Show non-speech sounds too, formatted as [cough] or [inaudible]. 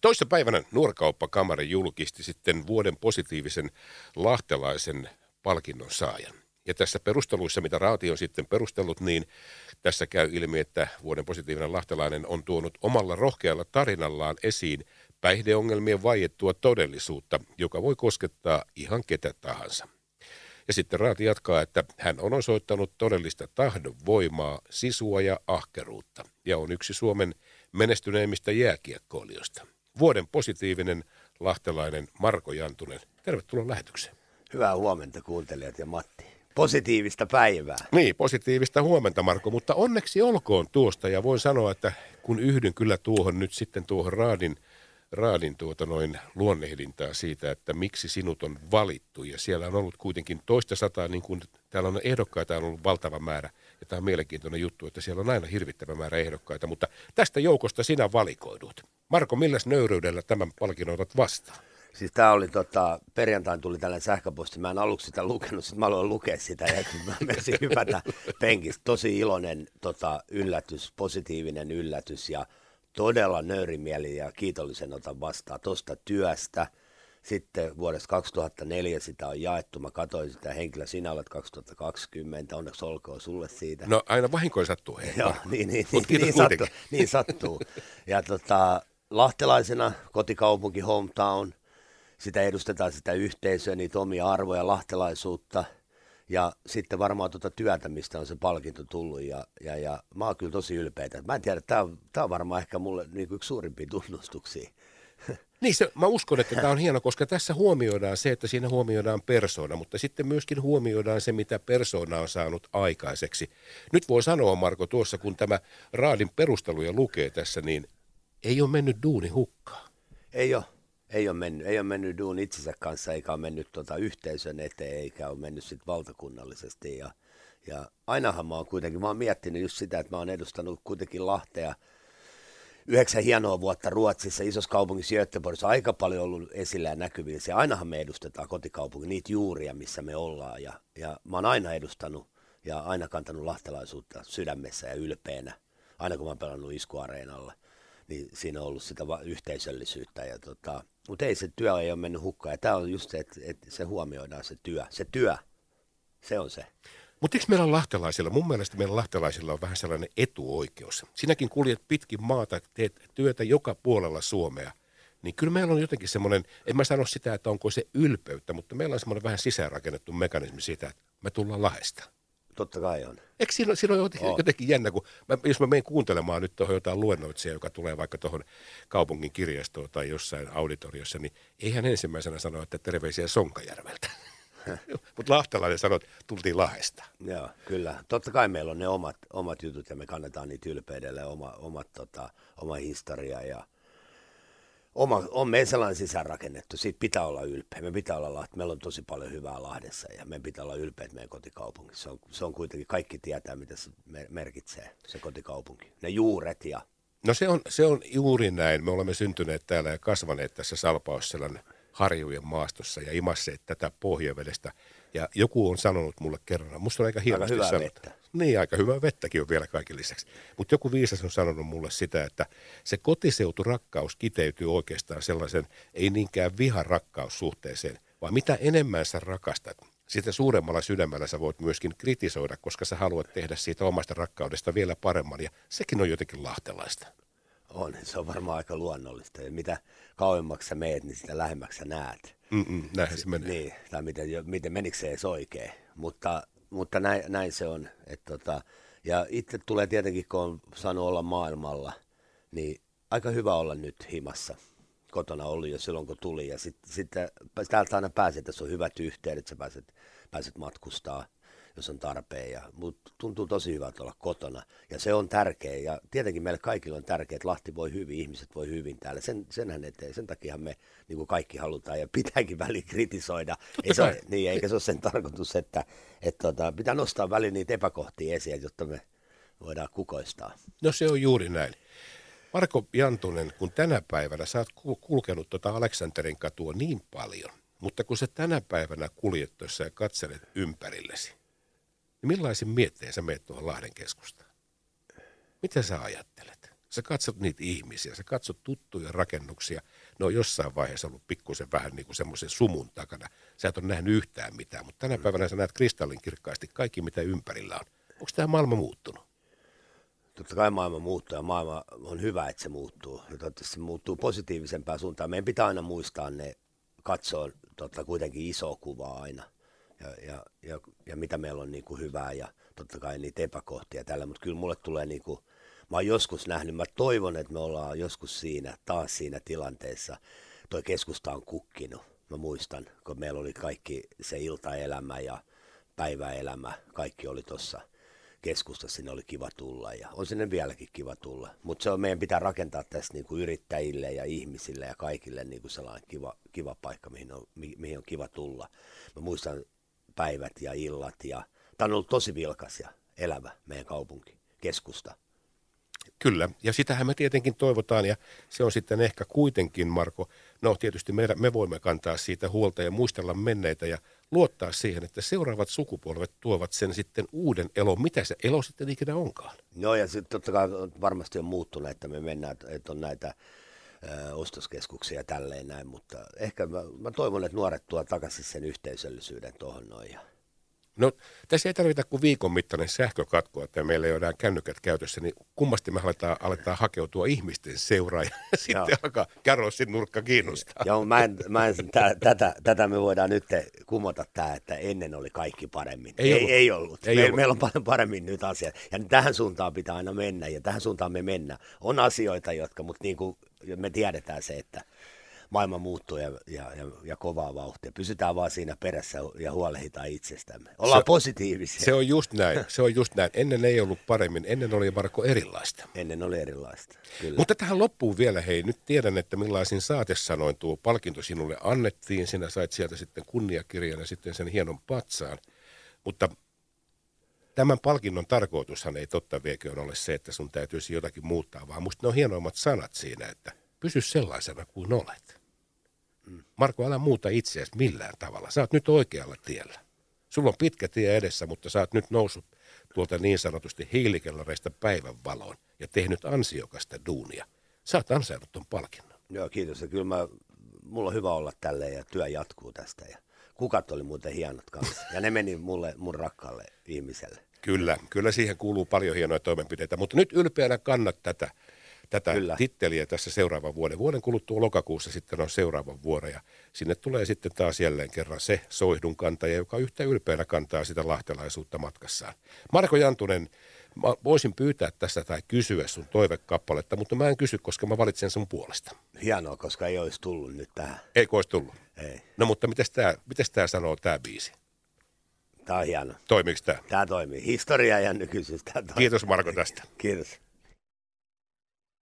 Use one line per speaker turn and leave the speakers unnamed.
Toissa päivänä Nuorkauppakamari julkisti sitten vuoden positiivisen lahtelaisen palkinnon saajan. Ja tässä perusteluissa, mitä Raati on sitten perustellut, niin tässä käy ilmi, että vuoden positiivinen lahtelainen on tuonut omalla rohkealla tarinallaan esiin päihdeongelmien vaiettua todellisuutta, joka voi koskettaa ihan ketä tahansa. Ja sitten Raati jatkaa, että hän on osoittanut todellista tahdon voimaa, sisua ja ahkeruutta ja on yksi Suomen menestyneimmistä jääkiekkoilijoista. Vuoden positiivinen lahtelainen Marko Jantunen. Tervetuloa lähetykseen.
Hyvää huomenta kuuntelijat ja Matti. Positiivista päivää.
Niin, positiivista huomenta Marko, mutta onneksi olkoon tuosta ja voin sanoa, että kun yhdyn kyllä tuohon nyt sitten tuohon Raadin – Raadin tuota noin luonnehdintaa siitä, että miksi sinut on valittu. Ja siellä on ollut kuitenkin toista sataa, niin kuin täällä on ehdokkaita on ollut valtava määrä. Ja tämä on mielenkiintoinen juttu, että siellä on aina hirvittävä määrä ehdokkaita. Mutta tästä joukosta sinä valikoidut. Marko, milläs nöyryydellä tämän palkinnon otat vastaan?
Siis tämä oli tota, perjantain tuli tällainen sähköposti, mä en aluksi sitä lukenut, sitten mä aloin lukea sitä ja mä menisin hypätä penkistä. Tosi iloinen tota, yllätys, positiivinen yllätys ja todella nöyrimieli ja kiitollisen otan vastaan tuosta työstä. Sitten vuodesta 2004 sitä on jaettu. Mä katsoin sitä henkilö, sinä olet 2020. Onneksi olkoon sulle siitä.
No aina vahinkoin sattuu. Hei.
Joo, [laughs] niin, niin, niin, niin, sattuu, niin sattuu. Ja tota, lahtelaisena kotikaupunki, hometown, sitä edustetaan sitä yhteisöä, niitä omia arvoja, lahtelaisuutta – ja sitten varmaan tuota työtä, mistä on se palkinto tullut. Ja, ja, ja mä oon kyllä tosi ylpeä. Mä en tiedä, tämä on, tää on varmaan ehkä mulle niin yksi suurimpia tunnustuksia.
Niin, se, mä uskon, että tämä on hieno, koska tässä huomioidaan se, että siinä huomioidaan persoona, mutta sitten myöskin huomioidaan se, mitä persoona on saanut aikaiseksi. Nyt voi sanoa, Marko, tuossa kun tämä Raadin perusteluja lukee tässä, niin ei ole mennyt duuni hukkaan.
Ei ole ei ole mennyt, ei ole mennyt duun itsensä kanssa, eikä ole mennyt tuota yhteisön eteen, eikä ole mennyt sit valtakunnallisesti. Ja, ja ainahan mä oon kuitenkin, mä oon miettinyt just sitä, että mä oon edustanut kuitenkin Lahtea yhdeksän hienoa vuotta Ruotsissa, isossa kaupungissa Göteborgissa, aika paljon ollut esillä ja näkyvillä. Ja ainahan me edustetaan kotikaupunki, niitä juuria, missä me ollaan. Ja, ja mä oon aina edustanut ja aina kantanut lahtelaisuutta sydämessä ja ylpeänä, aina kun mä oon pelannut iskuareenalla niin siinä on ollut sitä yhteisöllisyyttä. Ja tota, mutta ei se työ ei ole mennyt hukkaan. Ja tämä on just se, että, että se huomioidaan se työ. Se työ, se on se.
Mutta eikö meillä lahtelaisilla, mun mielestä meillä lahtelaisilla on vähän sellainen etuoikeus. Sinäkin kuljet pitkin maata, teet työtä joka puolella Suomea. Niin kyllä meillä on jotenkin semmoinen, en mä sano sitä, että onko se ylpeyttä, mutta meillä on semmoinen vähän sisäänrakennettu mekanismi siitä, että me tullaan lahesta.
Totta kai on.
Eikö siinä, siinä on jotenkin, oh. jotenkin jännä, kun mä, jos mä menen kuuntelemaan nyt tuohon jotain luennoitsijaa, joka tulee vaikka tuohon kaupungin kirjastoon tai jossain auditoriossa, niin eihän ensimmäisenä sano, että terveisiä Sonkajärveltä. Lahtelainen sanoo, että tultiin Lahesta.
Joo, kyllä. Totta kai meillä on ne omat, omat jutut ja me kannetaan niitä ylpeydelle, oma, omat, tota, oma historia ja – oma, on meidän sellainen sisäänrakennettu. Siitä pitää olla ylpeä. Me pitää olla, että meillä on tosi paljon hyvää Lahdessa ja me pitää olla ylpeät meidän kotikaupungissa. Se on, se on kuitenkin, kaikki tietää, mitä se merkitsee, se kotikaupunki. Ne juuret ja...
No se on, se on juuri näin. Me olemme syntyneet täällä ja kasvaneet tässä Salpausselän harjujen maastossa ja imasseet tätä pohjavedestä. Ja joku on sanonut mulle kerran, musta on aika hienosti
aika
hyvää
vettä.
Niin, aika hyvää vettäkin on vielä kaiken lisäksi. Mutta joku viisas on sanonut mulle sitä, että se kotiseuturakkaus kiteytyy oikeastaan sellaisen, ei niinkään viharakkaussuhteeseen, vaan mitä enemmän sä rakastat, sitä suuremmalla sydämellä sä voit myöskin kritisoida, koska sä haluat tehdä siitä omasta rakkaudesta vielä paremman. Ja sekin on jotenkin lahtelaista.
On, se on varmaan aika luonnollista. Ja mitä kauemmaksi sä meet, niin sitä lähemmäksi sä näet.
Mm-mm, näinhän se menee.
Niin, tai miten, miten menikö se edes oikein. Mutta, mutta näin, näin se on. Et tota, ja itse tulee tietenkin, kun on saanut olla maailmalla, niin aika hyvä olla nyt himassa. Kotona oli jo silloin, kun tuli. Ja sitten sit, täältä aina pääset, että on hyvät yhteydet, sä pääset, pääset matkustaa – jos on tarpeen. Ja, mutta tuntuu tosi hyvältä olla kotona ja se on tärkeä ja tietenkin meille kaikille on tärkeää, että Lahti voi hyvin, ihmiset voi hyvin täällä. Sen, senhän eteen, sen takia me niin kuin kaikki halutaan ja pitääkin väliin kritisoida. Ei se ole, niin, eikä se ole sen tarkoitus, että, että tota, pitää nostaa väliin niitä epäkohtia esiin, jotta me voidaan kukoistaa.
No se on juuri näin. Marko Jantunen, kun tänä päivänä sä oot kulkenut tuota Aleksanterin katua niin paljon, mutta kun sä tänä päivänä kuljet ja katselet ympärillesi, niin millaisin mietteen sä meet tuohon Lahden keskustaan? Mitä sä ajattelet? Sä katsot niitä ihmisiä, sä katsot tuttuja rakennuksia. Ne on jossain vaiheessa ollut pikkusen vähän niin kuin semmoisen sumun takana. Sä et ole nähnyt yhtään mitään, mutta tänä päivänä sä näet kristallin kirkkaasti kaikki, mitä ympärillä on. Onko tämä maailma muuttunut?
Totta kai maailma muuttuu ja maailma on hyvä, että se muuttuu. Ja toivottavasti se muuttuu positiivisempään suuntaan. Meidän pitää aina muistaa ne, katsoa totta kuitenkin iso kuvaa aina. Ja, ja, ja, ja mitä meillä on niin kuin hyvää ja totta kai niitä epäkohtia tällä. Mutta kyllä mulle tulee niin kuin, mä oon joskus nähnyt, mä toivon, että me ollaan joskus siinä, taas siinä tilanteessa. Toi keskusta on kukkinut. Mä muistan, kun meillä oli kaikki se iltaelämä ja päiväelämä, kaikki oli tuossa – keskusta sinne oli kiva tulla ja on sinne vieläkin kiva tulla. Mutta se on, meidän pitää rakentaa tässä niin kuin yrittäjille ja ihmisille ja kaikille niin kuin sellainen kiva, kiva paikka, mihin on, mihin on kiva tulla. Mä muistan päivät ja illat ja tämä on ollut tosi vilkas ja elävä meidän kaupunki, keskusta.
Kyllä, ja sitähän me tietenkin toivotaan, ja se on sitten ehkä kuitenkin, Marko, no tietysti me, me voimme kantaa siitä huolta ja muistella menneitä ja luottaa siihen, että seuraavat sukupolvet tuovat sen sitten uuden elon, mitä se elo sitten ikinä onkaan.
No ja sitten totta kai varmasti on muuttunut, että me mennään, että on näitä ö, ostoskeskuksia ja tälleen näin, mutta ehkä mä, mä toivon, että nuoret tuo takaisin sen yhteisöllisyyden tuohon noin ja
No tässä ei tarvita kuin viikon mittainen sähkökatko, että meillä ei ole enää kännykät käytössä, niin kummasti me aletaan, aletaan hakeutua ihmisten seuraan ja [laughs] sitten Joo. alkaa kärrossin nurkka kiinnostaa.
Joo, mä en, mä en, tä, tätä, tätä me voidaan nyt kumota tämä, että ennen oli kaikki paremmin. Ei, ei ollut. Ei ollut. Ei Me, ollut. Meillä on paljon paremmin nyt asiat. Ja tähän suuntaan pitää aina mennä ja tähän suuntaan me mennään. On asioita, jotka, mutta niin kuin me tiedetään se, että maailma muuttuu ja, ja, ja, ja kovaa vauhtia. Pysytään vaan siinä perässä ja huolehditaan itsestämme. Ollaan se, positiivisia.
Se on just näin. Se on just näin. Ennen ei ollut paremmin. Ennen oli Marko erilaista.
Ennen oli erilaista, kyllä.
Mutta tähän loppuun vielä, hei, nyt tiedän, että millaisin saatesanoin tuo palkinto sinulle annettiin. Sinä sait sieltä sitten kunniakirjan ja sitten sen hienon patsaan. Mutta tämän palkinnon tarkoitushan ei totta vieköön ole se, että sun täytyisi jotakin muuttaa, vaan musta ne on hienoimmat sanat siinä, että pysy sellaisena kuin olet. Marko, älä muuta itseäsi millään tavalla. Sä oot nyt oikealla tiellä. Sulla on pitkä tie edessä, mutta sä oot nyt noussut tuolta niin sanotusti hiilikellareista päivän valoon ja tehnyt ansiokasta duunia. Sä oot ansainnut ton palkinnon.
Joo, kiitos. Ja kyllä mä, mulla on hyvä olla tälleen ja työ jatkuu tästä. Ja kukat oli muuten hienot kanssa. Ja ne meni mulle, mun rakkaalle ihmiselle.
Kyllä, kyllä siihen kuuluu paljon hienoja toimenpiteitä, mutta nyt ylpeänä kannat tätä tätä Kyllä. titteliä tässä seuraavan vuoden. Vuoden kuluttua lokakuussa sitten on seuraavan vuoden ja sinne tulee sitten taas jälleen kerran se soihdun kantaja, joka yhtä ylpeänä kantaa sitä lahtelaisuutta matkassaan. Marko Jantunen, mä voisin pyytää tässä tai kysyä sun toivekappaletta, mutta mä en kysy, koska mä valitsen sun puolesta.
Hienoa, koska ei olisi tullut nyt tähän.
Ei olisi tullut?
Ei.
No mutta miten tämä, tämä sanoo tämä biisi?
Tämä on hieno.
Toimiiko tämä?
Tämä toimii. Historia ja nykyisyys.
Kiitos Marko tästä.
Kiitos.